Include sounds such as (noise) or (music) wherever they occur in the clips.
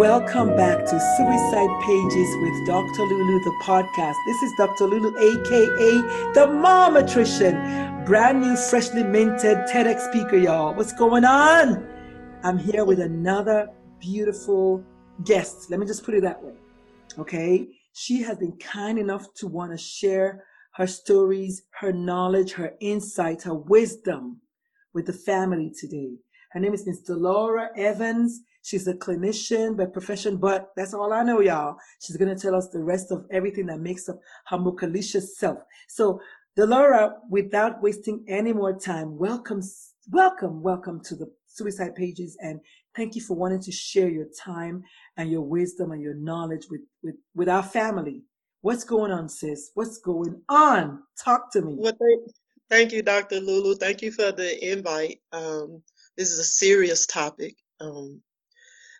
Welcome back to Suicide Pages with Dr. Lulu, the podcast. This is Dr. Lulu, aka the Mom Attrition, brand new, freshly minted TEDx speaker, y'all. What's going on? I'm here with another beautiful guest. Let me just put it that way. Okay. She has been kind enough to want to share her stories, her knowledge, her insight, her wisdom with the family today. Her name is Ms. Delora Evans. She's a clinician by profession, but that's all I know, y'all. She's going to tell us the rest of everything that makes up her muckalicious self. So, Delora, without wasting any more time, welcome, welcome, welcome to the Suicide Pages, and thank you for wanting to share your time and your wisdom and your knowledge with with with our family. What's going on, sis? What's going on? Talk to me. Well, thank, thank you, Dr. Lulu. Thank you for the invite. Um, this is a serious topic. Um,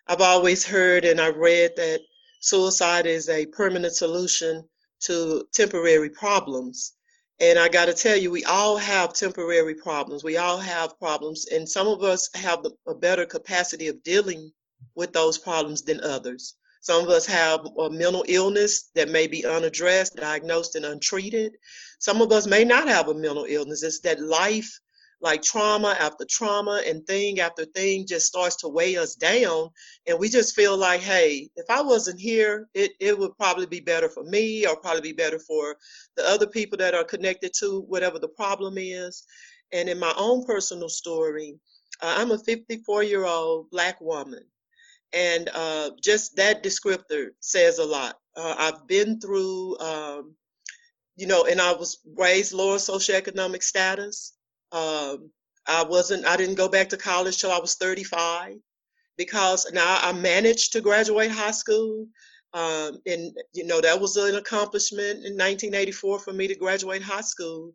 I've always heard and I've read that suicide is a permanent solution to temporary problems. And I got to tell you, we all have temporary problems. We all have problems, and some of us have a better capacity of dealing with those problems than others. Some of us have a mental illness that may be unaddressed, diagnosed, and untreated. Some of us may not have a mental illness. It's that life like trauma after trauma and thing after thing just starts to weigh us down. And we just feel like hey if i wasn't here it, it would probably be better for me or probably be better for the other people that are connected to whatever the problem is. And in my own personal story uh, i'm a 54 year old black woman. And uh, just that descriptor says a lot. Uh, i've been through um, you know and i was raised lower socioeconomic status um, I wasn't, I didn't go back to college till I was 35 because now I managed to graduate high school. Um, and, you know, that was an accomplishment in 1984 for me to graduate high school.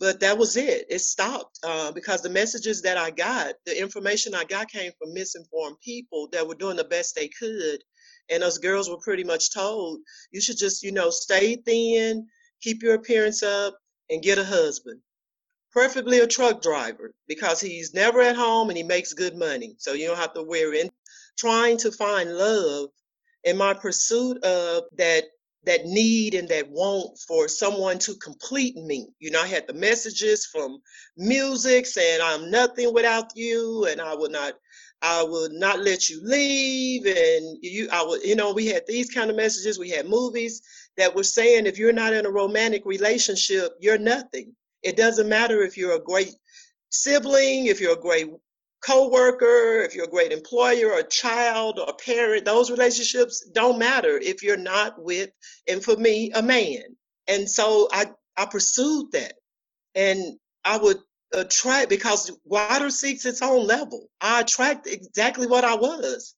But that was it. It stopped uh, because the messages that I got, the information I got came from misinformed people that were doing the best they could. And those girls were pretty much told, you should just, you know, stay thin, keep your appearance up, and get a husband preferably a truck driver because he's never at home and he makes good money. So you don't have to worry. And trying to find love in my pursuit of that that need and that want for someone to complete me. You know, I had the messages from music saying I'm nothing without you and I will not I will not let you leave and you I will you know, we had these kind of messages, we had movies that were saying if you're not in a romantic relationship, you're nothing. It doesn't matter if you're a great sibling, if you're a great co-worker, if you're a great employer or a child or a parent, those relationships don't matter if you're not with, and for me, a man. And so I, I pursued that. And I would attract because water seeks its own level. I attract exactly what I was.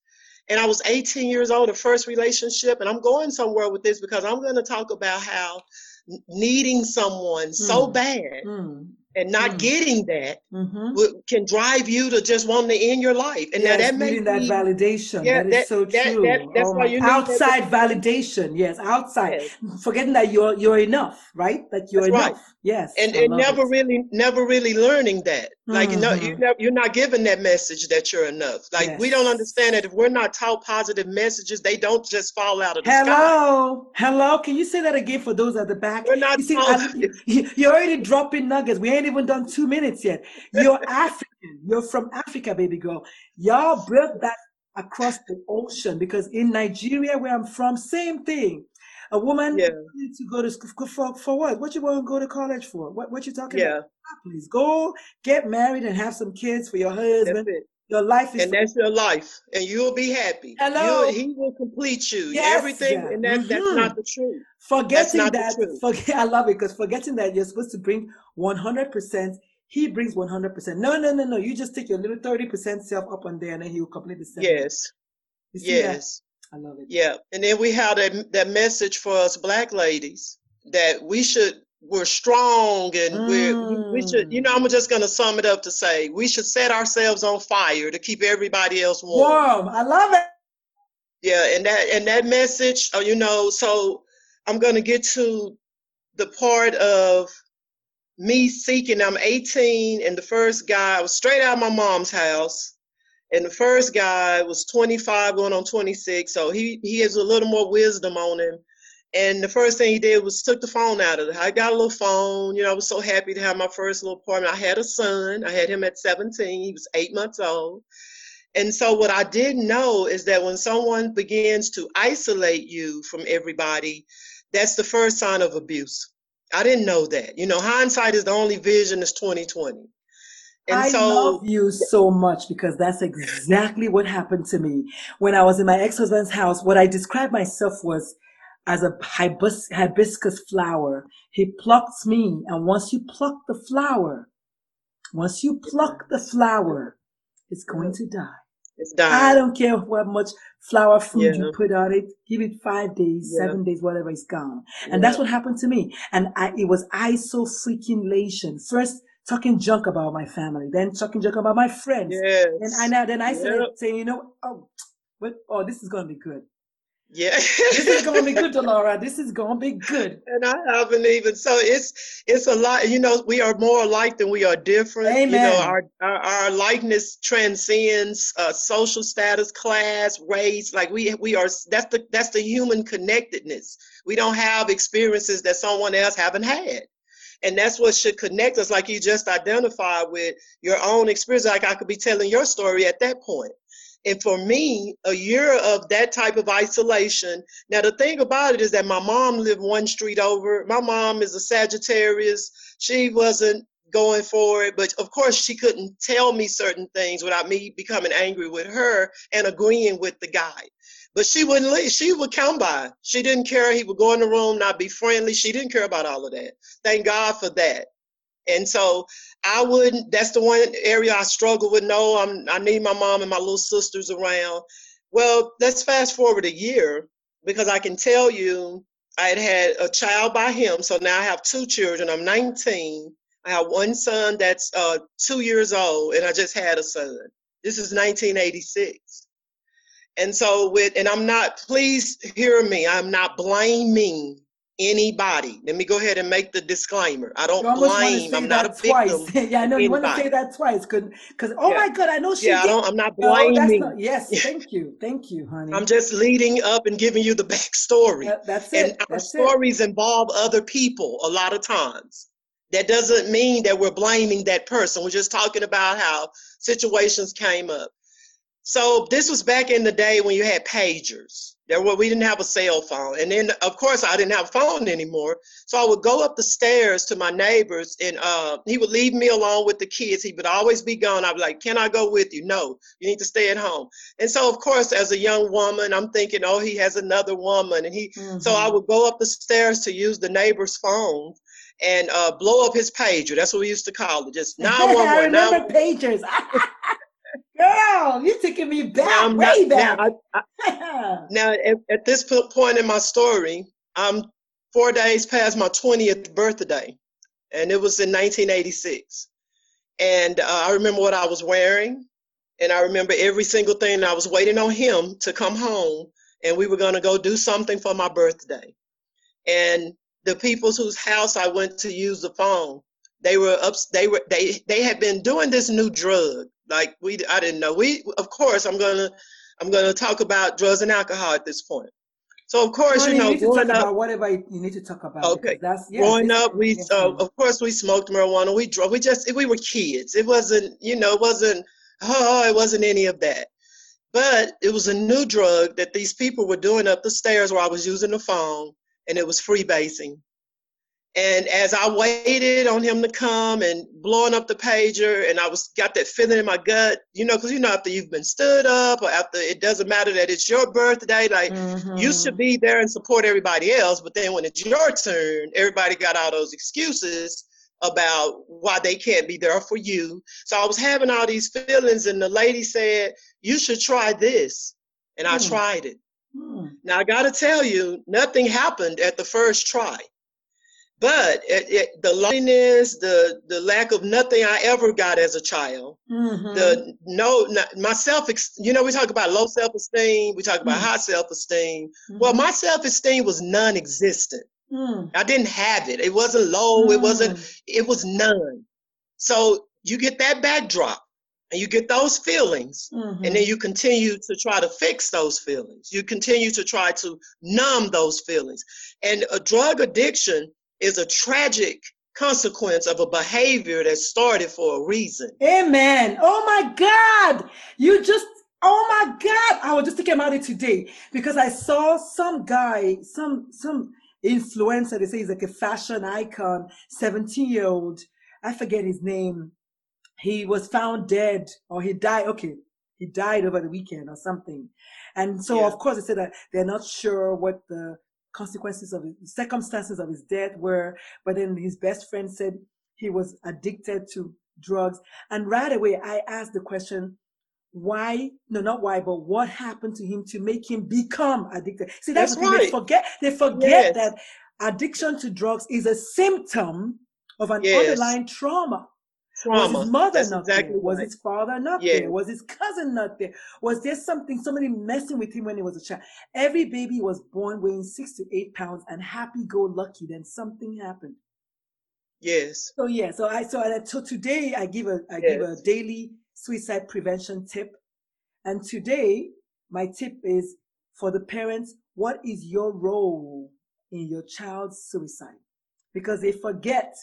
And I was 18 years old, the first relationship, and I'm going somewhere with this because I'm going to talk about how needing someone mm. so bad mm. and not mm. getting that mm-hmm. w- can drive you to just want to end your life. And yes, now that may that validation. Yeah, that is that, so true. That, that, that's oh why you outside validation. Yes, outside. Yes. (laughs) Forgetting that you're you're enough, right? That you're that's enough. Right. Yes. And and never it. really never really learning that. Like mm-hmm. you know, you you're not given that message that you're enough. Like yes. we don't understand that if we're not taught positive messages, they don't just fall out of the Hello. sky. Hello. Hello. Can you say that again for those at the back? We're not you see, I, (laughs) you're already dropping nuggets. We ain't even done two minutes yet. You're (laughs) African. You're from Africa, baby girl. Y'all built that across the ocean because in Nigeria, where I'm from, same thing. A woman yeah. to go to school for, for what? What you want to go to college for? What what you talking yeah. about? Please go get married and have some kids for your husband. Your life is and that's your life, and you'll be happy. Hello, you, he will complete you. Yes, everything, and that, mm-hmm. that's not the truth. Forgetting that, forget, (laughs) I love it because forgetting that you're supposed to bring 100 percent he brings 100%. No, no, no, no. You just take your little 30% self up on there and then he will complete the same. Yes. Yes. That? I love it. Yeah. And then we have that, that message for us black ladies that we should, we're strong and mm. we're, we should, you know, I'm just going to sum it up to say we should set ourselves on fire to keep everybody else warm. Warm. I love it. Yeah. And that, and that message, uh, you know, so I'm going to get to the part of me seeking, I'm 18, and the first guy was straight out of my mom's house. And the first guy was 25 going on 26, so he he has a little more wisdom on him. And the first thing he did was took the phone out of it. I got a little phone, you know, I was so happy to have my first little apartment. I had a son. I had him at 17. He was eight months old. And so what I didn't know is that when someone begins to isolate you from everybody, that's the first sign of abuse. I didn't know that. You know, hindsight is the only vision is 2020. And I so, love you so much because that's exactly what happened to me when I was in my ex-husband's house. What I described myself was as a hibis- hibiscus flower. He plucked me, and once you pluck the flower, once you pluck the flower, it's going to die. It's dying. I don't care what much flower food yeah. you put on it. Give it five days, yeah. seven days, whatever, it's gone. And yeah. that's what happened to me. And I, it was iso freaking lation. First, talking junk about my family, then talking junk about my friends. Yes. And I, then I said, saying, you know, oh, what, oh, this is going to be good. Yeah. this is gonna be good, (laughs) Laura. This is gonna be good. And I haven't even so it's it's a lot, you know, we are more alike than we are different. Amen. You know, our our, our likeness transcends uh, social status, class, race. Like we we are that's the that's the human connectedness. We don't have experiences that someone else haven't had. And that's what should connect us, like you just identified with your own experience. Like I could be telling your story at that point. And for me, a year of that type of isolation. Now, the thing about it is that my mom lived one street over. My mom is a Sagittarius. She wasn't going for it, but of course, she couldn't tell me certain things without me becoming angry with her and agreeing with the guy. But she wouldn't leave. She would come by. She didn't care. He would go in the room, not be friendly. She didn't care about all of that. Thank God for that. And so I wouldn't, that's the one area I struggle with. No, I'm, I need my mom and my little sisters around. Well, let's fast forward a year because I can tell you I had had a child by him. So now I have two children. I'm 19. I have one son that's uh, two years old, and I just had a son. This is 1986. And so with, and I'm not, please hear me, I'm not blaming anybody. Let me go ahead and make the disclaimer. I don't blame. I'm not a twice. victim. (laughs) yeah, I know you want to say that twice because oh yeah. my god, I know she. Yeah, did. I don't. I'm not oh, blaming. not, yes, thank you, thank you, honey. I'm just leading up and giving you the (laughs) backstory. That, that's it. And our that's stories it. involve other people a lot of times. That doesn't mean that we're blaming that person. We're just talking about how situations came up. So this was back in the day when you had pagers. There were we didn't have a cell phone, and then of course I didn't have a phone anymore. So I would go up the stairs to my neighbors, and uh, he would leave me alone with the kids. He would always be gone. I'd be like, "Can I go with you?" No, you need to stay at home. And so of course, as a young woman, I'm thinking, "Oh, he has another woman," and he. Mm-hmm. So I would go up the stairs to use the neighbor's phone and uh, blow up his pager. That's what we used to call it. Just (laughs) nine one one. I remember pagers. (laughs) Girl, you're taking me back, way not, back. Now, I, I, (laughs) now at, at, this point in my story, I'm four days past my 20th birthday. and it was in 1986. And uh, I remember what I was wearing, and I remember every single thing. I was waiting on him to come home, and we were going to go do something for my birthday. And the people's whose house I went to use the phone, they were up. They were they they had been doing this new drug. Like we, I didn't know. We, of course, I'm gonna I'm gonna talk about drugs and alcohol at this point. So of course, you know, you need to growing talk up, about whatever you need to talk about. Okay. That's yeah, growing up, we yes, uh, of course we smoked marijuana. We drove. We just we were kids. It wasn't you know it wasn't oh it wasn't any of that. But it was a new drug that these people were doing up the stairs where I was using the phone, and it was freebasing. And as I waited on him to come and blowing up the pager, and I was got that feeling in my gut, you know, because you know after you've been stood up or after it doesn't matter that it's your birthday, like you should be there and support everybody else. But then when it's your turn, everybody got all those excuses about why they can't be there for you. So I was having all these feelings, and the lady said, You should try this. And I Hmm. tried it. Hmm. Now I got to tell you, nothing happened at the first try. But it, it, the loneliness, the the lack of nothing I ever got as a child, Mhm. the no, not, my self, you know, we talk about low self esteem, we talk about Mm. high self esteem. Well, Mhm. my self esteem was non existent. Mm. I didn't have it. It wasn't low. It wasn't. Mm. It was none. So you get that backdrop, and you get those feelings, and then you continue to try to fix those feelings. You continue to try to numb those feelings. And a drug addiction is a tragic consequence of a behavior that started for a reason. Amen. Oh my God. You just, oh my God. I was just thinking about it today because I saw some guy, some, some influencer, they say he's like a fashion icon, 17 year old. I forget his name. He was found dead or he died. Okay. He died over the weekend or something. And so, Yeah. of course, they said that they're not sure what the consequences of the circumstances of his death were. But then his best friend said he was addicted to drugs. And right away, I asked the question, why? No, not why, but what happened to him to make him become addicted? See, that's, That's thing. They right. forget, they forget Yes. that addiction to drugs is a symptom of an Yes. underlying trauma. Trauma. Was his mother That's not exactly there? Was his father not Yeah. there? Was his cousin not there? Was there something, somebody messing with him when he was a child? Every baby was born weighing six to eight pounds and happy go lucky. Then something happened. Yes. So yeah, so I so, I, so today I give a I give a daily suicide prevention tip, and today my tip is for the parents: what is your role in your child's suicide? Because they forget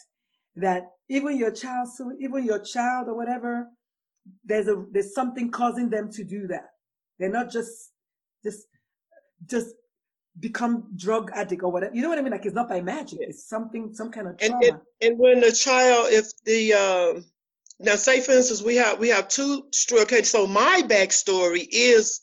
that even your child, so even your child or whatever, there's a there's something causing them to do that. They're not just just just become drug addict or whatever. You know what I mean? Like it's not by magic. It's something some kind of And trauma. it, and when the child, if the um, now say for instance we have we have two okay, so my backstory is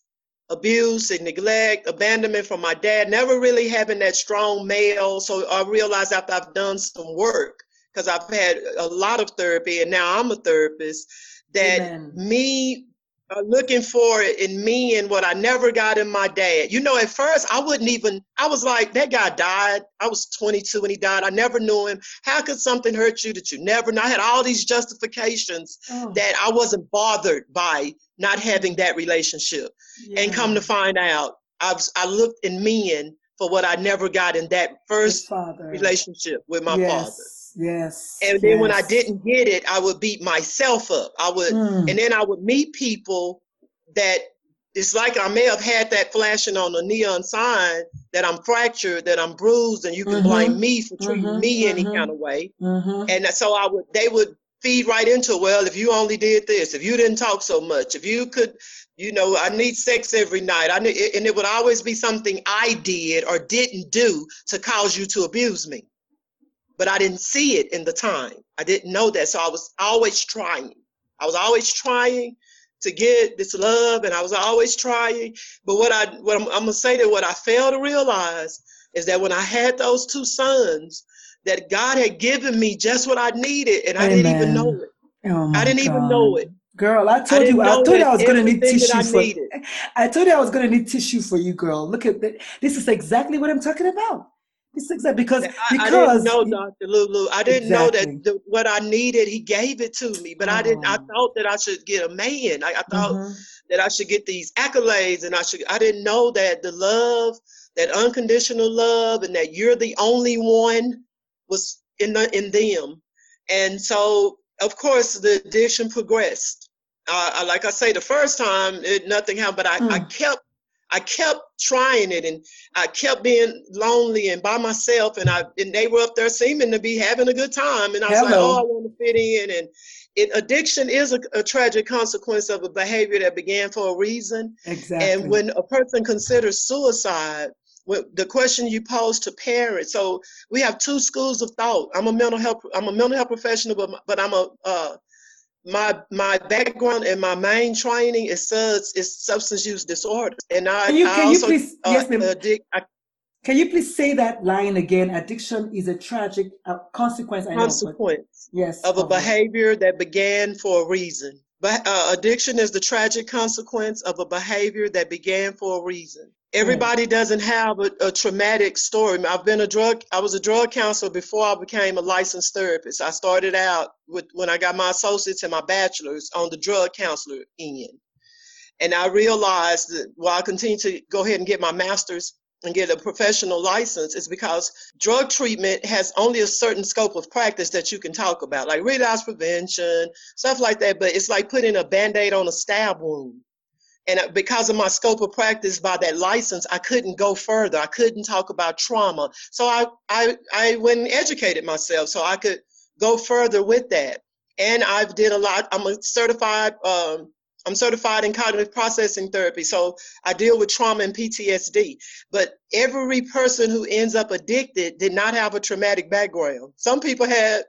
abuse and neglect, abandonment from my dad, never really having that strong male. So I realized after I've done some work, because I've had a lot of therapy and now I'm a therapist, that Amen. me uh, looking for it in me and what I never got in my dad. You know, at first I wouldn't even, I was like, that guy died. I was 22 when he died. I never knew him. How could something hurt you that you never know? I had all these justifications Oh, that I wasn't bothered by not having that relationship. And come to find out, I, was, I looked in men for what I never got in that first father. relationship with my father. Yes, yes. And then when I didn't get it, I would beat myself up. I would, Mm, and then I would meet people that it's like I may have had that flashing on a neon sign that I'm fractured, that I'm bruised, and you can Mhm, blame me for treating mhm, me any mhm. kind of way. mhm. And so I would, they would feed right into, well, if you only did this, if you didn't talk so much, if you could, you know, I need sex every night. I need, and it would always be something I did or didn't do to cause you to abuse me. But I didn't see it in the time. I didn't know that. So I was always trying. I was always trying to get this love and I was always trying. But what I what I'm, I'm gonna say that what I failed to realize is that when I had those two sons, that God had given me just what I needed and I didn't even know it. Oh I didn't even know God. it. Girl, I told didn't you, I told you I was gonna need tissue I for needed. I told you I was gonna need tissue for you, girl. Look at that. This is exactly what I'm talking about. It's exactly because I, because I didn't know Dr. Lulu. I didn't know that the, what I needed, he gave it to me. But I didn't. I Oh. thought that I should get a man. I, I thought Mhm. that I should get these accolades, and I should. I didn't know that the love, that unconditional love, and that you're the only one, was in the, in them. And so, of course, the addiction progressed. Uh, I, like I say, the first time it, nothing happened, but I, I Mm. kept. I kept trying it, and I kept being lonely and by myself, and I and they were up there seeming to be having a good time, and I was like, oh, I want to fit in, and it addiction is a, a tragic consequence of a behavior that began for a reason, Exactly. and when a person considers suicide, the question you pose to parents. So we have two schools of thought. I'm a mental health. I'm a mental health professional, but but I'm a uh, my my background and my main training is subs is substance use disorders, and I, Can you- I can you also please- uh, yes, ma'am. addict, I Can you please say that line again? Addiction is a tragic uh, consequence. I know, consequence yes, of a behavior that began for a reason. But uh, addiction is the tragic consequence of a behavior that began for a reason. Mm. Everybody doesn't have a, a traumatic story. I've been a drug. I was a drug counselor before I became a licensed therapist. I started out with when I got my associates and my bachelor's on the drug counselor end, and I realized that while I continue to go ahead and get my master's and get a professional license is because drug treatment has only a certain scope of practice that you can talk about, like relapse prevention, stuff like that. But it's like putting a band aid on a stab wound. And uh, because of my scope of practice by that license, I couldn't go further. I couldn't talk about trauma. So I, I, I went and educated myself so I could go further with that. And I've did a lot. I'm a certified, um, I'm certified in cognitive processing therapy. So I deal with trauma and PTSD. But every person who ends up addicted did not have a traumatic background. Some people had,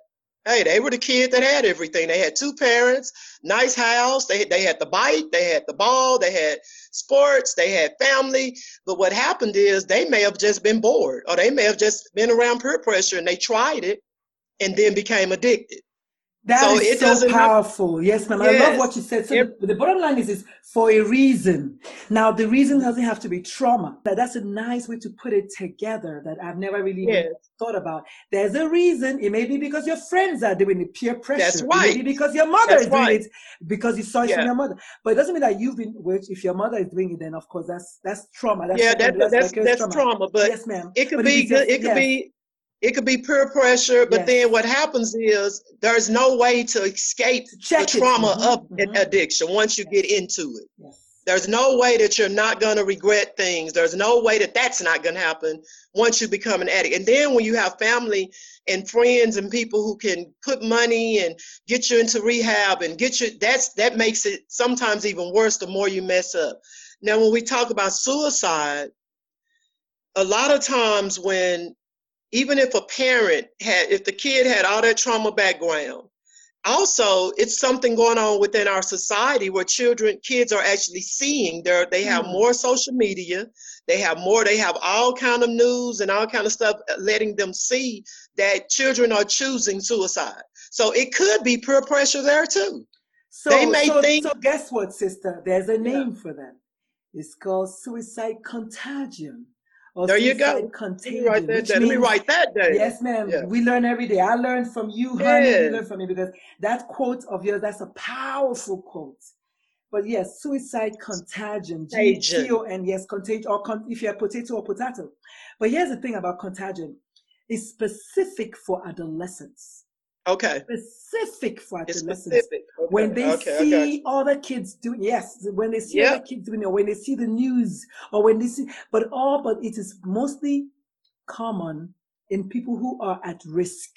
hey, they were the kid that had everything. They had two parents, nice house, they, they had the bike, they had the ball, they had sports, they had family. But what happened is they may have just been bored or they may have just been around peer pressure and they tried it and then became addicted. That So is it so doesn't have- powerful. yes, ma'am. I love what you said. So Ev- the, the bottom line is, is for a reason. Now, the reason doesn't have to be trauma. That, that's a nice way to put it together that I've never really Yes. thought about. There's a reason. It may be because your friends are doing it, peer pressure. That's It may right. be because your mother That's is doing right. it because you saw it Yeah. from your mother. But it doesn't mean that you've been, which if your mother is doing it, then of course that's that's trauma. That's yeah, that, that's that's trauma. But yes, ma'am. it could But be just- It could yes. be it could be peer pressure. But Yes. then what happens is there's no way to escape Check the trauma Mhm, of mhm. addiction once you get into it. Yes. There's no way that you're not going to regret things. There's no way that that's not going to happen once you become an addict. And then when you have family and friends and people who can put money and get you into rehab and get you, that's that makes it sometimes even worse the more you mess up. Now, when we talk about suicide, a lot of times when even if a parent had, if the kid had all that trauma background, also it's something going on within our society where children kids are actually seeing They're, they have Hmm. more social media they have more they have all kind of news and all kind of stuff uh, letting them see that children are choosing suicide so it could be peer pressure there too So, They may so, think- so guess what, sister? There's a Yeah. name for that. It's called suicide contagion. There you go suicide let me contagion. write that down let me write that down Yes, ma'am. Yeah. We learn every day. I learn from you, honey. You learn from me because that quote of yours, that's a powerful quote. But yes, suicide contagion. Contagion. G-T-O-N, yes, contagion, or con- if you're potato or potato. But here's the thing about contagion. It's specific for adolescents. Okay Specific adolescents specific okay. when they okay, see you. other kids doing yes when they see Yep. other kids doing it when they see the news or when they see but all but it is mostly common in people who are at risk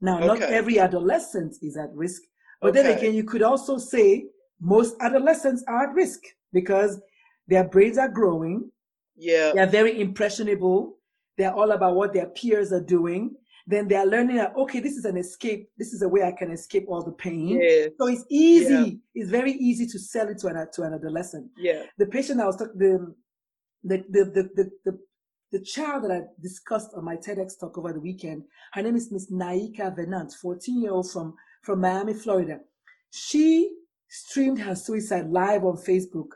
now not every adolescent is at risk but then again you could also say most adolescents are at risk because their brains are growing yeah they're very impressionable. They're all about what their peers are doing. Then they're learning that, okay, this is an escape. This is a way I can escape all the pain. yeah So it's easy. It's very easy to sell it to an, to an adolescent. yeah The patient I was talking, the, the, the, the, the, the, the child that I discussed on my TEDx talk over the weekend, her name is Miss Naika Venant, 14 year old from, from Miami, Florida. She streamed her suicide live on Facebook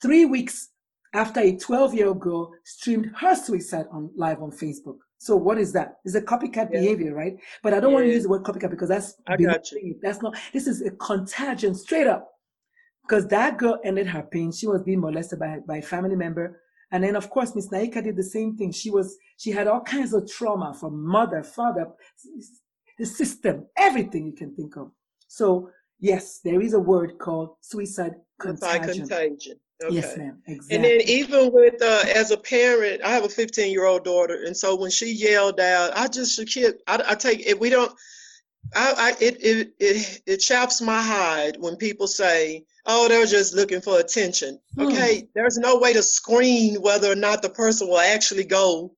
three weeks after a 12 year old girl streamed her suicide on live on Facebook. So what is that? It's a copycat Yeah. behavior, right? But I don't want to use the word copycat because that's I got you. That's not. This is a contagion, straight up. Because that girl ended her pain. She was being molested by by a family member, and then of course Miss Naika did the same thing. She was she had all kinds of trauma from mother, father, the system, everything you can think of. So yes, there is a word called suicide contagion. contagion. Okay. Yes, ma'am. Exactly. And then even with uh, as a parent, I have a 15 year old daughter, and so when she yelled out, I just should keep. I, I take if we don't. I, I it, it it it chaps my hide when people say, "Oh, they're just looking for attention." Hmm. Okay, there's no way to screen whether or not the person will actually go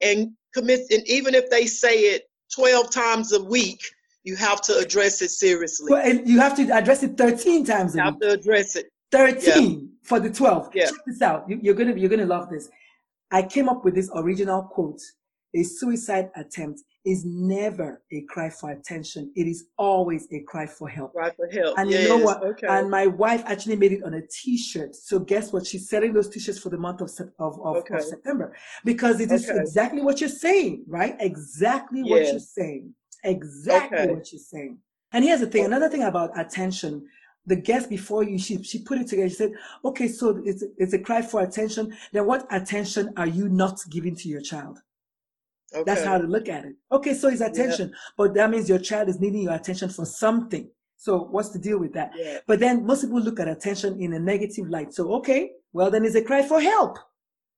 and commit. And even if they say it 12 times a week, you have to address it seriously. Well, and you have to address it 13 times You a have to address it. 13 for the 12. Yeah. Check this out. You, you're gonna you're gonna love this. I came up with this original quote. A suicide attempt is never a cry for attention. It is always a cry for help. Right for help. And yes. you know what? Okay. And my wife actually made it on a T-shirt. So guess what? She's selling those T-shirts for the month of of, of, Okay. of September because it is Okay. exactly what you're saying, right? Exactly what you're saying. Exactly what you're saying. And here's the thing. Another thing about attention. The guest before you, she she put it together. She said, "Okay, so it's it's a cry for attention. Then what attention are you not giving to your child? okay. That's how to look at it. Okay, so it's attention, but that means your child is needing your attention for something. So what's the deal with that? Yeah. But then most people look at attention in a negative light. So okay, well then it's a cry for help.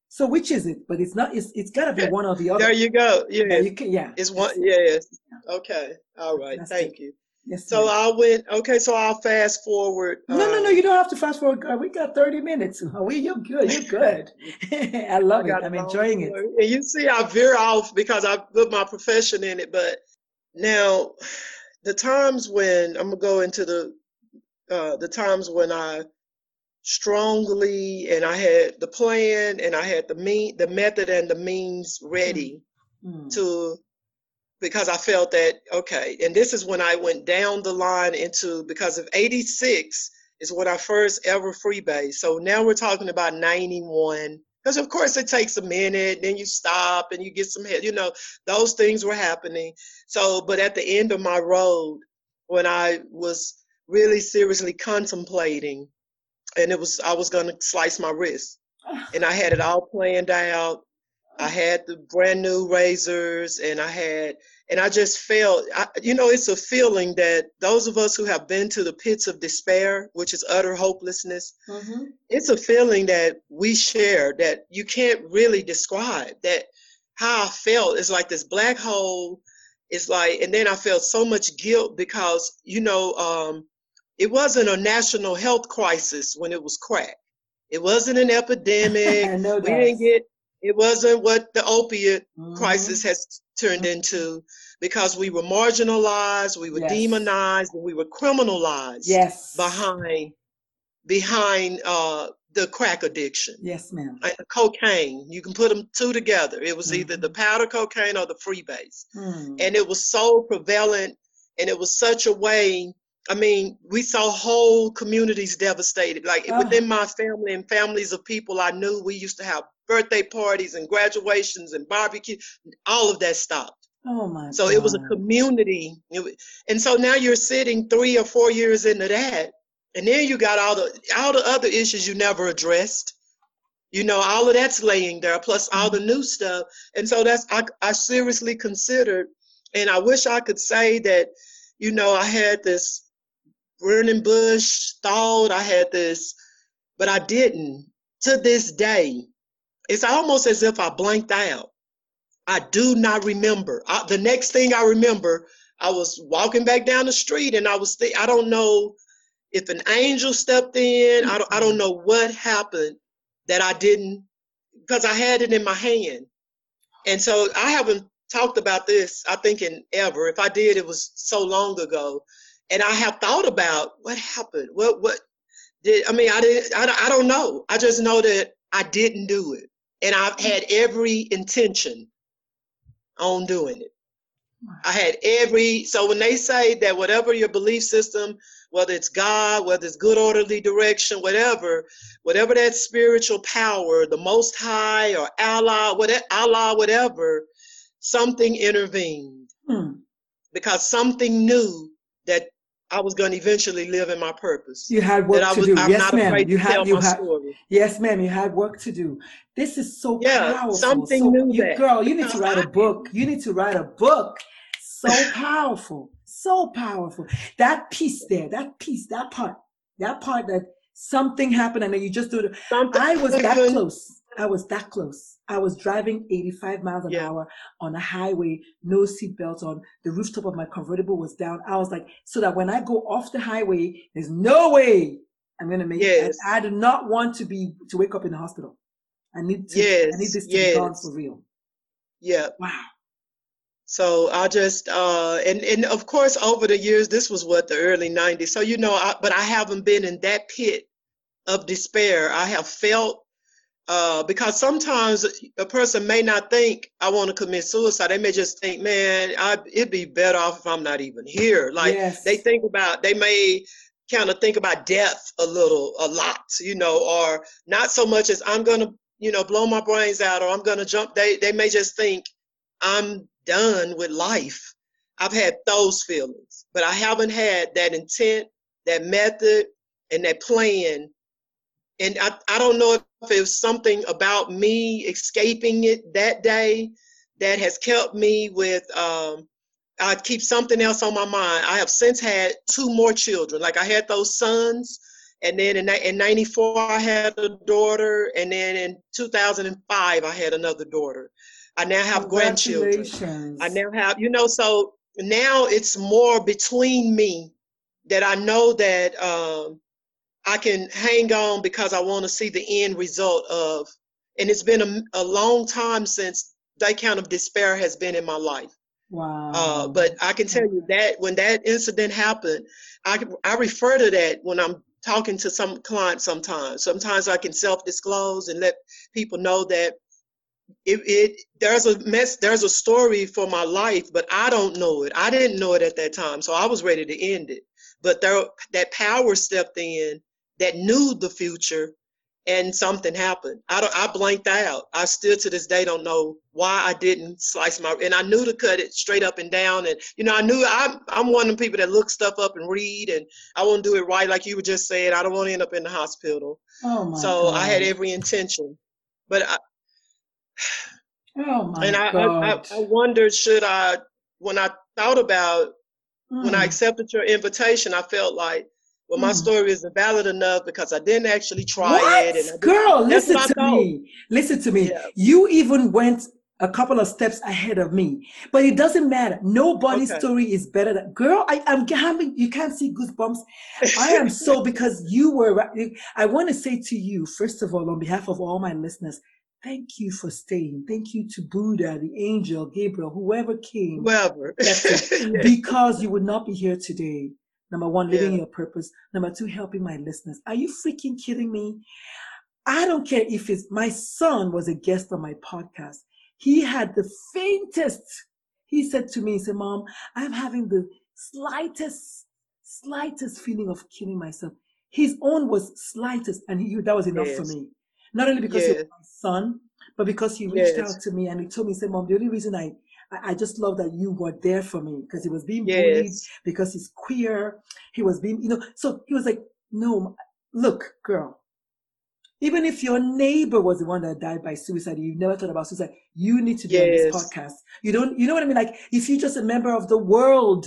So which is it? But it's not. It's it's got to be Yeah. one or the other. There you go. Yeah. yeah, you can, yeah. It's one. Yes. Okay. All right. That's Thank it. you. Yes, So. I went. Okay. So I'll fast forward. no, no, uh, no. You don't have to fast forward. God, We got thirty minutes. Oh, we, you're good. You're good. (laughs) I love I it. I'm enjoying it. And you see, I veer off because I put my profession in it. But now, the times when I'm gonna go into the uh, the times when I strongly and I had the plan and I had the mean the method and the means ready Mm. to because I felt that okay, and this is when I went down the line into because of 86 is when I first ever freebase. So now we're talking about 91. Because of course it takes a minute, then you stop and you get some help. You know, those things were happening. So, but at the end of my road, when I was really seriously contemplating, and it was I was gonna slice my wrist, and I had it all planned out. I had the brand new razors and I had, and I just felt, I, you know, it's a feeling that those of us who have been to the pits of despair, which is utter hopelessness, Mhm. it's a feeling that we share that you can't really describe. That how I felt is like this black hole. It's like, and then I felt so much guilt because, you know, um, it wasn't a national health crisis when it was crack. It wasn't an (laughs) epidemic. We didn't get it wasn't what the opiate Mhm. crisis has turned into because we were marginalized we were Yes. demonized and we were criminalized Yes. behind behind uh the crack addiction Yes, ma'am. and the cocaine you can put them two together it was either the powder cocaine or the freebase Mm. and it was so prevalent and it was such a way i mean we saw whole communities devastated like Ah. within my family and families of people i knew we used to have birthday parties and graduations and barbecue all of that stopped. Oh my. so it was a community. And so now you're sitting three or four years into that and then you got all the all the other issues you never addressed. You know all of that's laying there plus all the new stuff. And so that's i, I seriously considered and i wish i could say that you know i had this burning bush thought i had this but i didn't. To this day it's almost as if i blanked out. I do not remember. I, the next thing i remember i was walking back down the street and i was th- i don't know if an angel stepped in. I don't, I don't know what happened that i didn't because i had it in my hand. And so i haven't talked about this i think in ever. If i did it was so long ago. And i have thought about what happened. What what did i mean i didn't i, I don't know. I just know that i didn't do it and i've had every intention on doing it I had every so when they say that whatever your belief system, whether it's God, whether it's good orderly direction, whatever, whatever that spiritual power, the Most High or Allah, whatever Allah, whatever, something intervened Hmm. because something knew that I was going to eventually live in my purpose. You had work I to was, do. I'm yes, not ma'am. afraid You to had you had story. yes, ma'am. You had work to do. This is so Yeah, powerful. something so, knew you, girl. You need to write a (laughs) book. You need to write a book. So powerful. So powerful. That piece there. That piece. That part. That part that something happened and then you just do it. Something I was that close. I was that close. I was driving 85 miles an Yeah. hour on a highway, no seatbelt on. The rooftop of my convertible was down. I was like, so that when I go off the highway, there's no way I'm gonna make it. I, I do not want to be to wake up in the hospital. I need to. I need this to be gone for real. Yeah. Wow. So I just uh and and of course over the years this was what the early 90s. So you know I, but I haven't been in that pit of despair. I have felt uh because sometimes a person may not think I want to commit suicide. They may just think, man, I it'd be better off if I'm not even here. Like yes. they think about they may kind of think about death a little a lot, you know, or not so much as I'm gonna, you know, blow my brains out or I'm gonna jump. They they may just think I'm done with life. I've had those feelings, but I haven't had that intent, that method, and that plan. And I, I don't know if it was something about me escaping it that day that has kept me with, um, I keep something else on my mind. I have since had two more children. Like I had those sons, and then in, in 94, I had a daughter, and then in 2005, I had another daughter. I now have grandchildren. I now have, you know, so now it's more between me that I know that um, I can hang on because I want to see the end result of. And it's been a, a long time since that kind of despair has been in my life. Wow. Uh, but I can tell you that when that incident happened, I, I refer to that when I'm talking to some clients sometimes. Sometimes I can self disclose and let people know that it, it there's a mess there's a story for my life but i don't know it i didn't know it at that time so i was ready to end it but there that power stepped in that knew the future and something happened. I don't i blanked out. I still to this day don't know why i didn't slice my and i knew to cut it straight up and down. And you know i knew i'm i'm one of the people that look stuff up and read and i want to do it right like you were just saying. I don't want to end up in the hospital. Oh my so God. i had every intention. But I, (sighs) Oh my and I, I, I, I wondered should I when I thought about when I Mm. accepted your invitation, I felt like, well, my Mm. story isn't valid enough because I didn't actually try what? it. And Girl, listen to thought. me. Listen to me. Yeah. You even went a couple of steps ahead of me, but it doesn't matter. Nobody's Okay. story is better than girl. I, I'm having you can't see goosebumps. I am so (laughs) because you were. I want to say to you, first of all, on behalf of all my listeners, thank you for staying. Thank you to Buddha, the angel, Gabriel, whoever came. Whoever. (laughs) Yeah. because you would not be here today. Number one, living Yeah. your purpose. Number two, helping my listeners. Are you freaking kidding me? I don't care if it's my son was a guest on my podcast. He had the faintest. He said to me, he said, Mom, I'm having the slightest, slightest feeling of killing myself. His own was slightest, and he, that was enough for me. Not only because he was my son, but because he reached Yes. out to me and he told me, he said, Mom, the only reason I I just love that you were there for me because he was being bullied because he's queer. He was being, you know, so he was like, no, look, girl, even if your neighbor was the one that died by suicide, you've never thought about suicide, you need to be on this podcast. You don't, you know what I mean? Like, if you're just a member of the world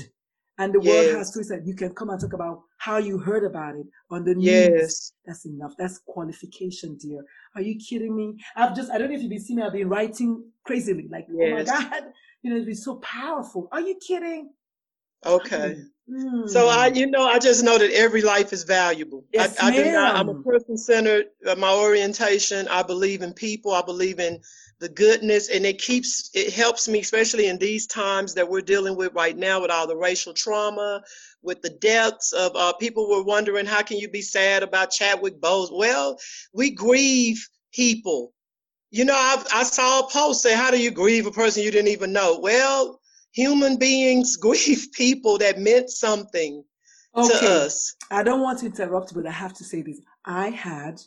and the world has Yes. suicide, you can come and talk about how you heard about it on the news. Yes. That's enough. That's qualification, dear. Are you kidding me? I've just, I don't know if you've been seeing me, I've been writing crazily. Like, oh my God, (laughs) you know, it's been so powerful. Are you kidding? Okay. Mm. So I, you know, I just know that every life is valuable. Yes, I, I do not. I'm a person centered. Uh, my orientation. I believe in people. I believe in the goodness, and it keeps. It helps me, especially in these times that we're dealing with right now, with all the racial trauma, with the deaths of uh, people. Were wondering how can you be sad about Chadwick Bose? Well, we grieve people. You know, I, I saw a post say, "How do you grieve a person you didn't even know?" Well, human beings (laughs) grieve people that meant something to us. I don't want to interrupt, but I have to say this. I had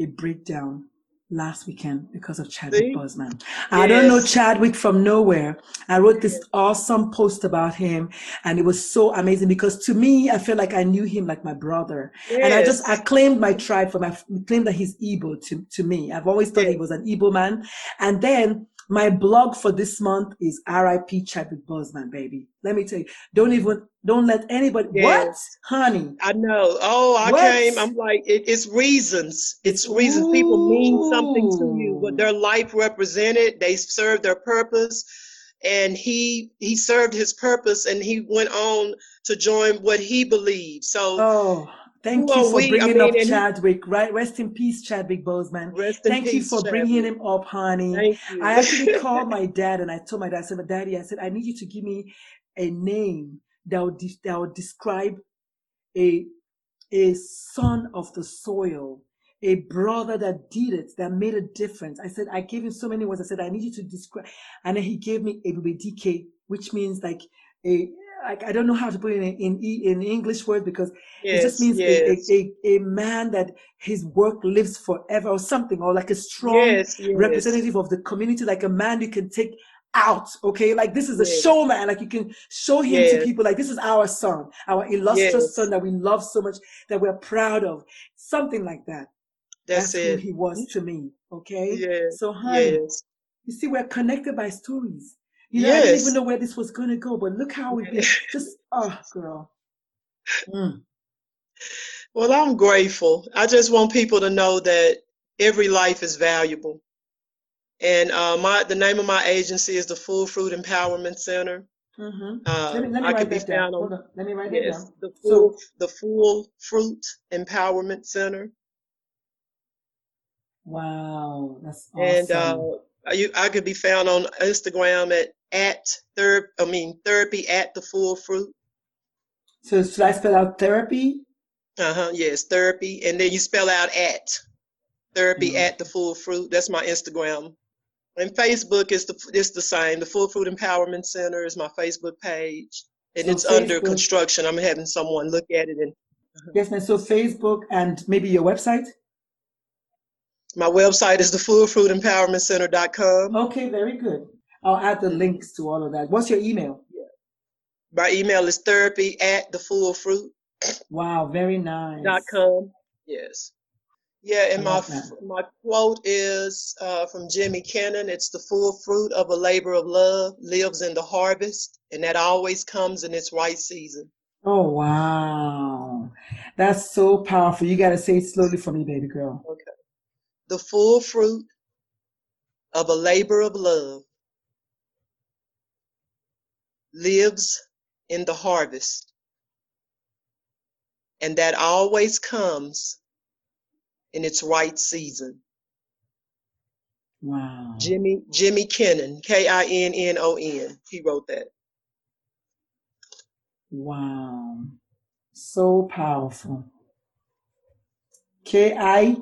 a breakdown last weekend because of Chadwick See? Boseman. Yes. I don't know Chadwick from nowhere. I wrote this awesome post about him and it was so amazing because to me, I feel like I knew him like my brother. Yes. And I just, I claimed my tribe for my, claimed that he's Igbo to, to me. I've always thought yes. he was an Igbo man. And then my blog for this month is RIP Chadwick Boseman, baby. Let me tell you, don't even, don't let anybody, yes. what? Honey. I know. Oh, I what? came, I'm like, it, it's reasons. It's reasons. Ooh. People mean something to you, what their life represented. They served their purpose. And he, he served his purpose and he went on to join what he believed. So, oh Thank you for we, bringing I mean, up Chadwick, right? Rest in peace, Chadwick Boseman. Thank peace, you for Chadwick. bringing him up, honey. I actually (laughs) called my dad and I told my dad, I said, my daddy, I said, I need you to give me a name that would, de- that would describe a, a son of the soil, a brother that did it, that made a difference. I said, I gave him so many words. I said, I need you to describe, and then he gave me Ebube Dike, which means like a, I, I don't know how to put it in in, in English word because yes, it just means yes. a, a, a, man that his work lives forever or something, or like a strong yes, representative of the community, like a man you can take out. Okay, like this is a showman, like you can show him to people, like this is our son, our illustrious son that we love so much, that we're proud of, something like that. That's, That's it. who he was to me. Okay, so honey, you see, we're connected by stories. You know, yes. I didn't even know where this was going to go, but look how we (laughs) just, oh, girl. Mm. Well, I'm grateful. I just want people to know that every life is valuable. And uh, my the name of my agency is the Full Fruit Empowerment Center. Mm-hmm. Uh, let me, let me I can be found on, on. Let me write yes, down. The full, so, the Full Fruit Empowerment Center. Wow, that's awesome. And uh, you, I could be found on Instagram at at therapy. I mean therapy at the full fruit. So should I spell out therapy? Uh huh. Yes, therapy, and then you spell out at therapy mm-hmm. at the full fruit. That's my Instagram. And Facebook is the it's the same. The Full Fruit Empowerment Center is my Facebook page, and so it's Facebook, under construction. I'm having someone look at it and. Uh-huh. Yes, ma'am. So Facebook and maybe your website. My website is the fullfruitempowermentcenter.com. Okay, very good. I'll add the links to all of that. What's your email? My email is therapy at the full fruit. Wow, very nice. Dot com. Yes. Yeah, and my my quote is uh, from Jimmy Kinnon. It's the full fruit of a labor of love lives in the harvest, and that always comes in its right season. Oh wow, that's so powerful. You got to say it slowly for me, baby girl. Okay. The full fruit of a labor of love lives in the harvest. And that always comes in its right season. Wow. Jimmy Jimmy Kinnon, K I N N O N. He wrote that. Wow. So powerful. K I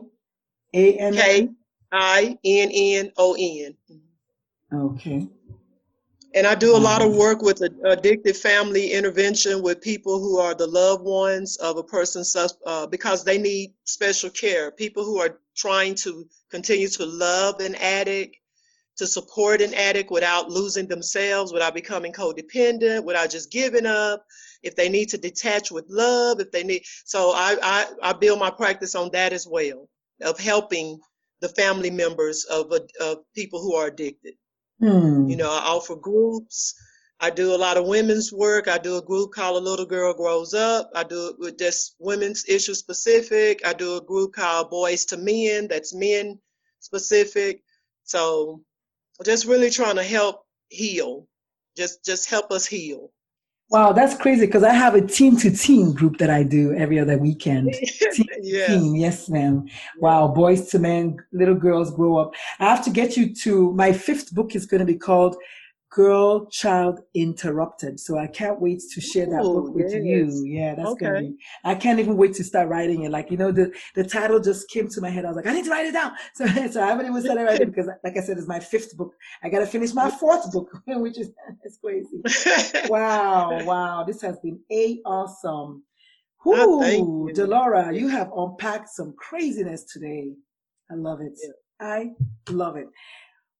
A N K I N N O N. Okay. And I do a lot of work with addicted family intervention with people who are the loved ones of a person uh, because they need special care. People who are trying to continue to love an addict, to support an addict without losing themselves, without becoming codependent, without just giving up. If they need to detach with love, if they need, so I, I, I build my practice on that as well, of helping the family members of, of people who are addicted. Hmm. You know, I offer groups. I do a lot of women's work. I do a group called A Little Girl Grows Up. I do it with just women's issue specific. I do a group called Boys to Men, that's men specific. So just really trying to help heal. Just just help us heal. Wow, that's crazy because I have a team to team group that I do every other weekend. (laughs) Team, yes. team, yes, ma'am. Wow, boys to men, little girls grow up. I have to get you to my fifth book is going to be called Girl Child Interrupted. So I can't wait to share that Ooh, book with yes. you. Yeah, that's okay. gonna be. I can't even wait to start writing it. Like you know, the the title just came to my head. I was like, I need to write it down. (laughs) So, so I haven't even started writing (laughs) because, like I said, it's my fifth book. I gotta finish my fourth book, (laughs) which is it's crazy. wow, wow, this has been a awesome. Oh, Ooh, oh, you. Delora, you have unpacked some craziness today. I love it. Yeah. I love it.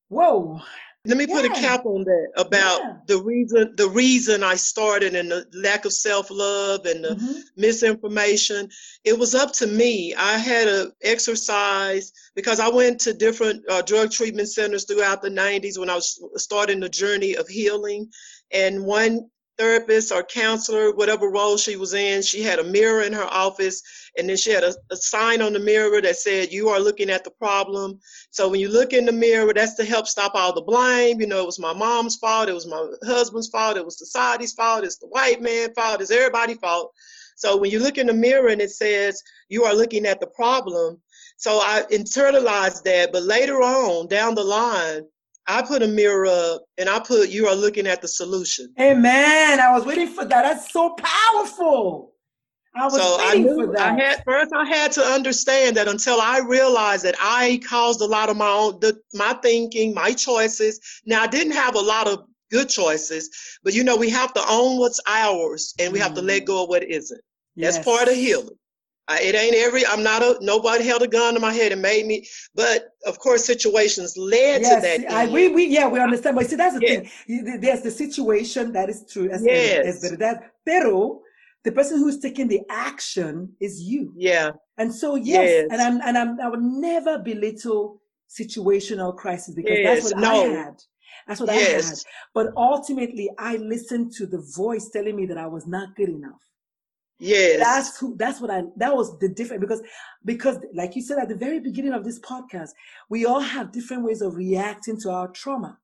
Whoa. Let me put a cap on that about Yeah. the reason the reason I started and the lack of self-love and the Mhm. misinformation. It was up to me. I had to exercise because I went to different uh, drug treatment centers throughout the 90s when I was starting the journey of healing. And one therapist or counselor, whatever role she was in, she had a mirror in her office. And then she had a, a sign on the mirror that said, You are looking at the problem. So when you look in the mirror, that's to help stop all the blame. You know, it was my mom's fault, it was my husband's fault, it was society's fault, it's the white man's fault, it's everybody's fault. So when you look in the mirror and it says you are looking at the problem, so I internalized that. But later on, down the line, I put a mirror up and I put you are looking at the solution. Amen. I was waiting for that. That's so powerful. I was So I waiting knew for that. I had first I had to understand that until I realized that I caused a lot of my own the, my thinking, my choices. Now I didn't have a lot of good choices, but you know we have to own what's ours and we have to let Mm. go of what isn't. That's part of healing. I, it ain't every. I'm not a. Nobody held a gun to my head and made me. But of course, situations led Yes, to that. I, end. we, we, yeah, we understand. But see, that's the Yeah. thing. There's the situation that is true. That's Yes. That's better. Pero the person who's taking the action is you. yeah, And so, yes, Yes. and I'm, and I'm, I would never belittle situational crisis because that's Yes, what I no. had. That's what I had. But ultimately, I listened to the voice telling me that I was not good enough. Yes, That's who. That's what I. That was the difference because, because like you said at the very beginning of this podcast, we all have different ways of reacting to our trauma.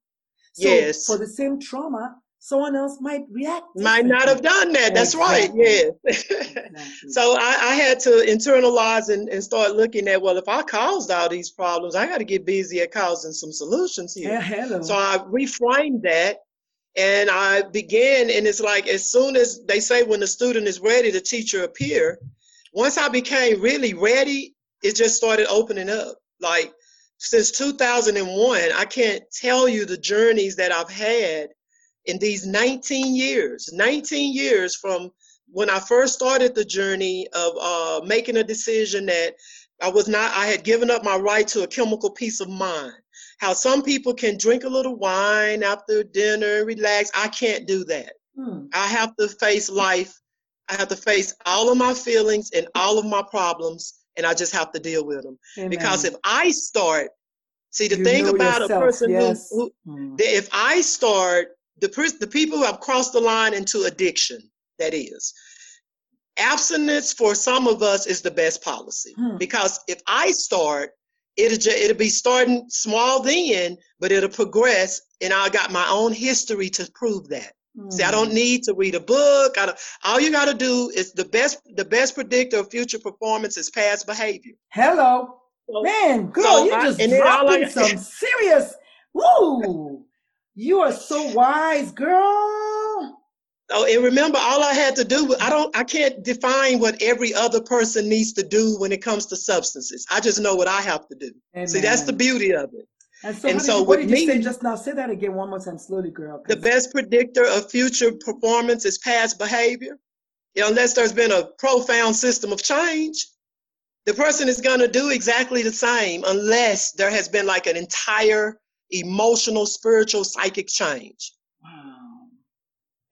So Yes. For the same trauma, someone else might react. might not have done that. That's right. Yes. (laughs) Exactly. So I, I had to internalize and, and start looking at well, if I caused all these problems, I got to get busy at causing some solutions here. Yeah, hello. So I reframed that and I began, and it's like as soon as they say when the student is ready, the teacher appear. Once I became really ready, it just started opening up. Like since 2001, I can't tell you the journeys that I've had in these 19 years. 19 years from when I first started the journey of uh, making a decision that I was not, I had given up my right to a chemical peace of mind how some people can drink a little wine after dinner, relax. I can't do that. Hmm. I have to face life. I have to face all of my feelings and all of my problems, and I just have to deal with them. Because if I start, see, the You thing about yourself, a person yes. who, Hmm. if I start, the, the people who have crossed the line into addiction, that is, abstinence for some of us is the best policy. Hmm. Because if I start, it'll ju- it'll be starting small then, but it'll progress, and I got my own history to prove that. See, I don't Hmm. need to read a book. I don't, all you got to do is the best. The best predictor of future performance is past behavior. Hello. So- Man, girl, so you I- just and then all I- dropping some (laughs) serious. Woo! You are so wise, girl. Oh, and remember, all I had to do, I don't, I can't define what every other person needs to do when it comes to substances. I just know what I have to do. See, that's the beauty of it. And so, and so you, what with did you say just now? Say that again one more time, slowly, girl. The best predictor of future performance is past behavior. You know, unless there's been a profound system of change, the person is going to do exactly the same unless there has been like an entire emotional, spiritual, psychic change.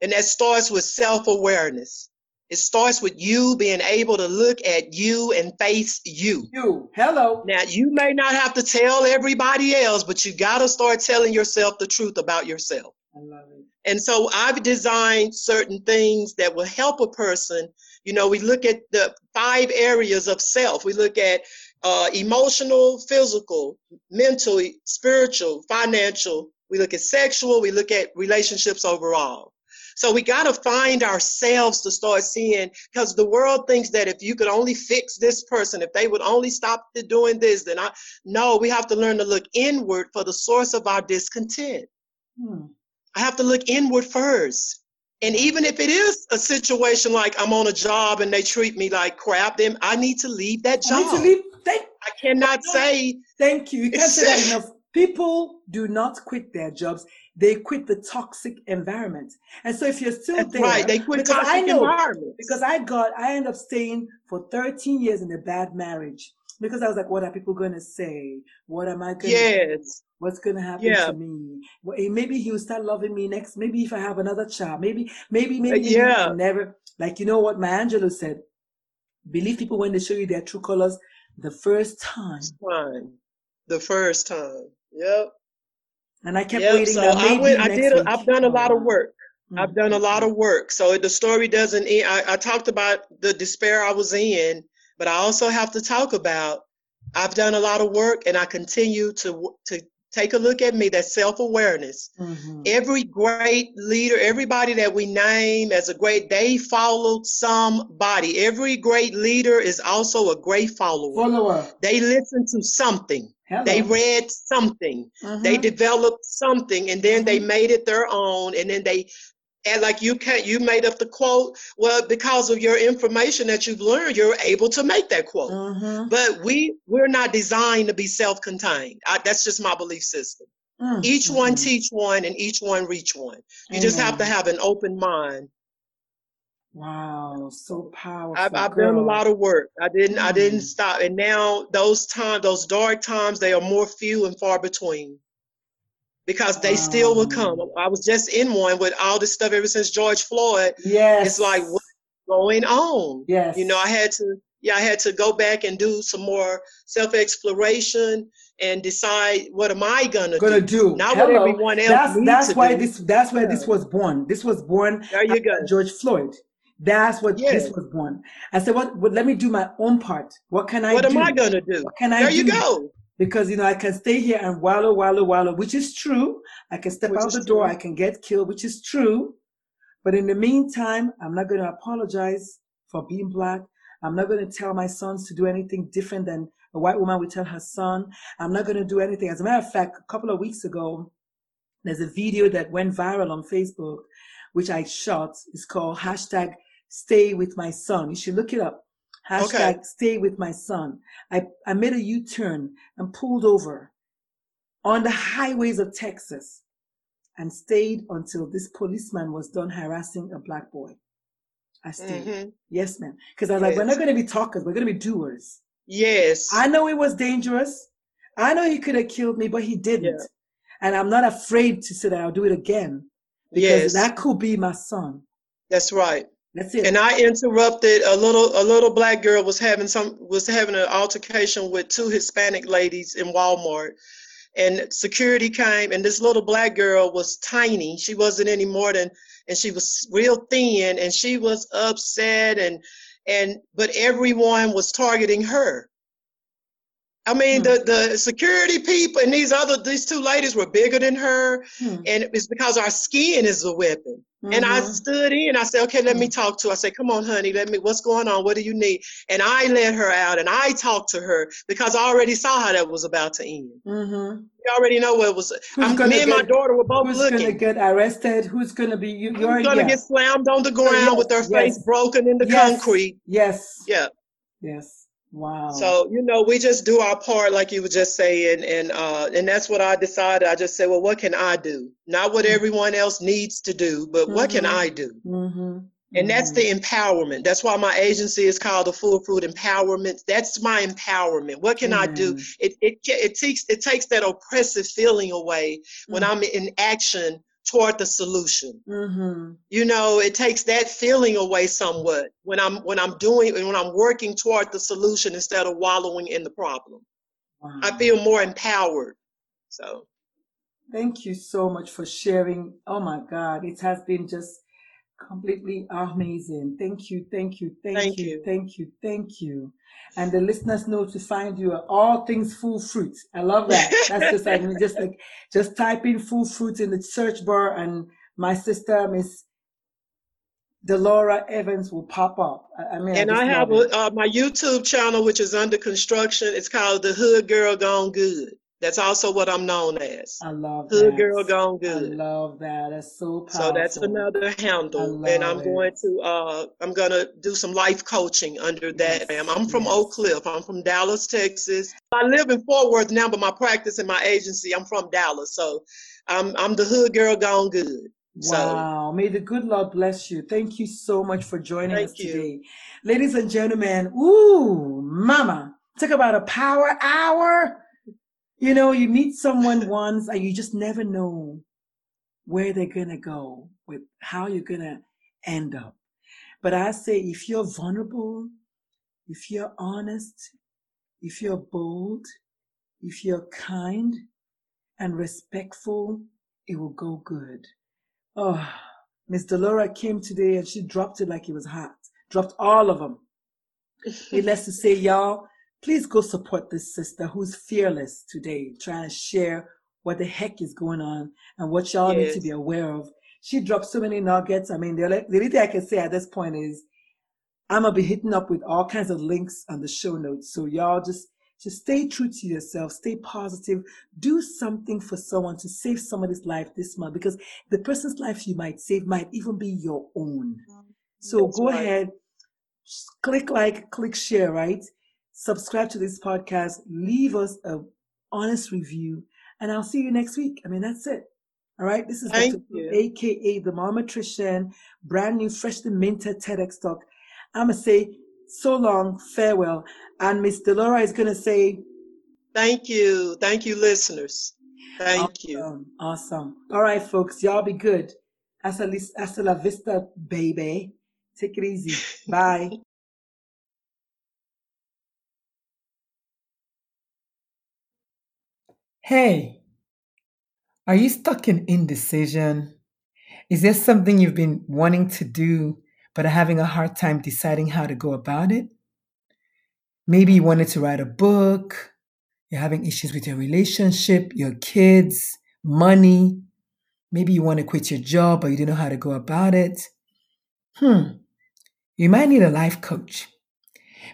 And that starts with self awareness. It starts with you being able to look at you and face you. You, hello. Now, you may not have to tell everybody else, but you got to start telling yourself the truth about yourself. I love it. And so I've designed certain things that will help a person. You know, we look at the five areas of self. We look at uh, emotional, physical, mental, spiritual, financial. We look at sexual. We look at relationships overall. So we got to find ourselves to start seeing, because the world thinks that if you could only fix this person, if they would only stop doing this, then I no, we have to learn to look inward for the source of our discontent. Hmm. I have to look inward first. And even if it is a situation like I'm on a job and they treat me like crap, then I need to leave that I job. need to leave. Thank, I cannot say, thank you. You can't say that (laughs) enough. People do not quit their jobs. They quit the toxic environment. And so if you're still that's there, right, they quit because I know environments. because I got I ended up staying for 13 years in a bad marriage. because I was like, what are people going to say? What am I going to Yes. What's going to happen Yeah. to me? Well, eh, maybe he'll start loving me next. Maybe if I have another child, maybe, maybe, maybe, yeah. Never, like, you know what Maya Angelou said? Believe people when they show you their true colors the first time. Time. The first time. Yep. And I kept Yep. waiting. So I, went, I did. Week. I've done a lot of work. Mm, I've done a lot of work. So the story doesn't end. I, I talked about the despair I was in, but I also have to talk about I've done a lot of work and I continue to to take a look at me. That self awareness. Mhm. Every great leader, everybody that we name as a great, they followed somebody. Every great leader is also a great follower. Follower. They listen to something. Hello. They read something they Mhm. developed something and then they Mhm. made it their own and then they and like you can't you made up the quote well because of your information that you've learned you're able to make that quote Mhm. but we we're not designed to be self-contained I, that's just my belief system Mm, each one mhm. teach one and each one reach one you just have to have an open mind Wow, so powerful. I've, I've done a lot of work. I didn't I didn't Mm. stop. And now those times, those dark times, they are more few and far between. Because they still will come. I was just in one with all this stuff ever since George Floyd. Yes. It's like what's going on? Yes. You know, I had to yeah, I had to go back and do some more self-exploration and decide what am I gonna, gonna do? do. Not what everyone else That's that's to why do. this that's where this was born. This was born There you go. George Floyd. That's what Yes. this was born. I said, what, what? Let me do my own part. What can I What do? am I gonna do? What can I There do? you go. Because you know I can stay here and wallow, wallow, wallow, which is true. I can step Which out the door. true. I can get killed, which is true. But in the meantime, I'm not going to apologize for being black. I'm not going to tell my sons to do anything different than a white woman would tell her son. I'm not going to do anything. As a matter of fact, a couple of weeks ago, there's a video that went viral on Facebook, which I shot. is called hashtag stay with my son. You should look it up. Hashtag stay with my son. I, I made a U-turn and pulled over on the highways of Texas and stayed until this policeman was done harassing a black boy. I stayed. hmm Yes, ma'am. Because I was like, we're not going to be talkers. We're going to be doers. Yes. I know it was dangerous. I know he could have killed me, but he didn't. Yeah. And I'm not afraid to say that I'll do it again because yes. that could be my son. That's right. That's it. And I interrupted a little a little black girl was having some was having an altercation with two Hispanic ladies in Walmart. And security came and this little black girl was tiny. She wasn't any more than and she was real thin and she was upset and and but everyone was targeting her. I mean Hmm. the the security people and these other these two ladies were bigger than her Hmm. and it's because our skin is a weapon. And I Mhm. stood in. I said, "Okay, let me Mhm. talk to." her. I said, "Come on, honey. Let me. What's going on? What do you need?" And I let her out, and I talked to her because I already saw how that was about to end. Mhm. You already know what it was. I'm, gonna me and my daughter were both Who's going to get arrested? Who's going to be you? You're gonna yeah. get slammed on the ground yes, with their face broken in the Yes. concrete? Yes. Yeah. Yes. Wow. So you know, we just do our part, like you were just saying, and uh, and that's what I decided. I just said, well, what can I do? Not what Mhm. everyone else needs to do, but what can Mhm. I do? hmm And that's the empowerment. That's why my agency is called the Full Fruit Empowerment. That's my empowerment. What can I do? It it it takes it takes that oppressive feeling away when. I'm in action toward the solution. hmm You know, it takes that feeling away somewhat when I'm when I'm doing and when I'm working toward the solution instead of wallowing in the problem. Wow. I feel more empowered. So Thank you so much for sharing. Oh my God, it has been just completely amazing. Thank you, thank you, thank, Thank you, you. thank you, thank you. And the listeners know to find you at all things full fruit. I love that. That's just like just like just type in full fruit in the search bar, and my sister Miss Delora Evans will pop up. I, I mean, and I, I have a, uh, my YouTube channel, which is under construction. It's called The Hood Girl Gone Good. That's also what I'm known as. I love that. Hood that. Girl Gone good. I love that. That's so powerful. So that's another handle, and I'm love going to uh, I'm gonna do some life coaching under that. Yes. I'm from yes. Oak Cliff. I'm from Dallas, Texas. I live in Fort Worth now, but my practice and my agency, I'm from Dallas. So I'm I'm the hood girl gone good. So Wow. May the good Lord bless you. Thank you so much for joining us you. today. Ladies and gentlemen, ooh, mama. Talk about a power hour. You know, you meet someone once and you just never know where they're going to go, with how you're going to end up. But I say, if you're vulnerable, if you're honest, if you're bold, if you're kind and respectful, it will go good. Oh, Miss Delora came today and she dropped it like it was hot. Dropped all of them. Needless to say, y'all, please go support this sister who's fearless today, trying to share what the heck is going on and what y'all yes. need to be aware of. She dropped so many nuggets. I mean, the only thing I can say at this point is I'm gonna be hitting up with all kinds of links on the show notes. So y'all just just stay true to yourself, stay positive, do something for someone to save somebody's life this month because the person's life you might save might even be your own. Mm-hmm. So That's go right. ahead, click like, click share, right? Subscribe to this podcast, leave us a honest review, and I'll see you next week. I mean, that's it. All right. This is Dr. AKA the Momatrician, brand new, freshly minted TEDx talk. I'm going to say so long, farewell. And Miss Delora is going to say, Thank you. Thank you, listeners. Thank awesome, you. Awesome. All right, folks. Y'all be good. Hasta, hasta la vista, baby. Take it easy. (laughs) Bye. Hey, are you stuck in indecision? Is there something you've been wanting to do but are having a hard time deciding how to go about it. Maybe you wanted to write a book, you're having issues with your relationship, your kids, money. Maybe you want to quit your job, but you don't know how to go about it. Hmm, you might need a life coach.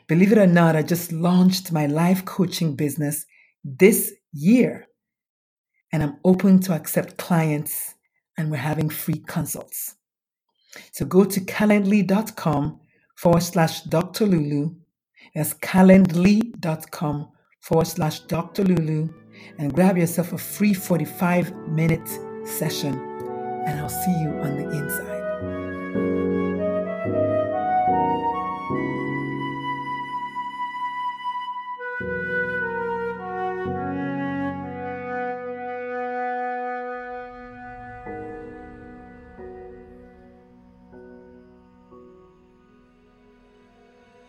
Believe it or not, I just launched my life coaching business this year, and I'm open to accept clients, and we're having free consults. So go to calendly.com forward slash Dr. Lulu. That's calendly.com forward slash Dr. Lulu and grab yourself a free 45 minute session. And I'll see you on the inside.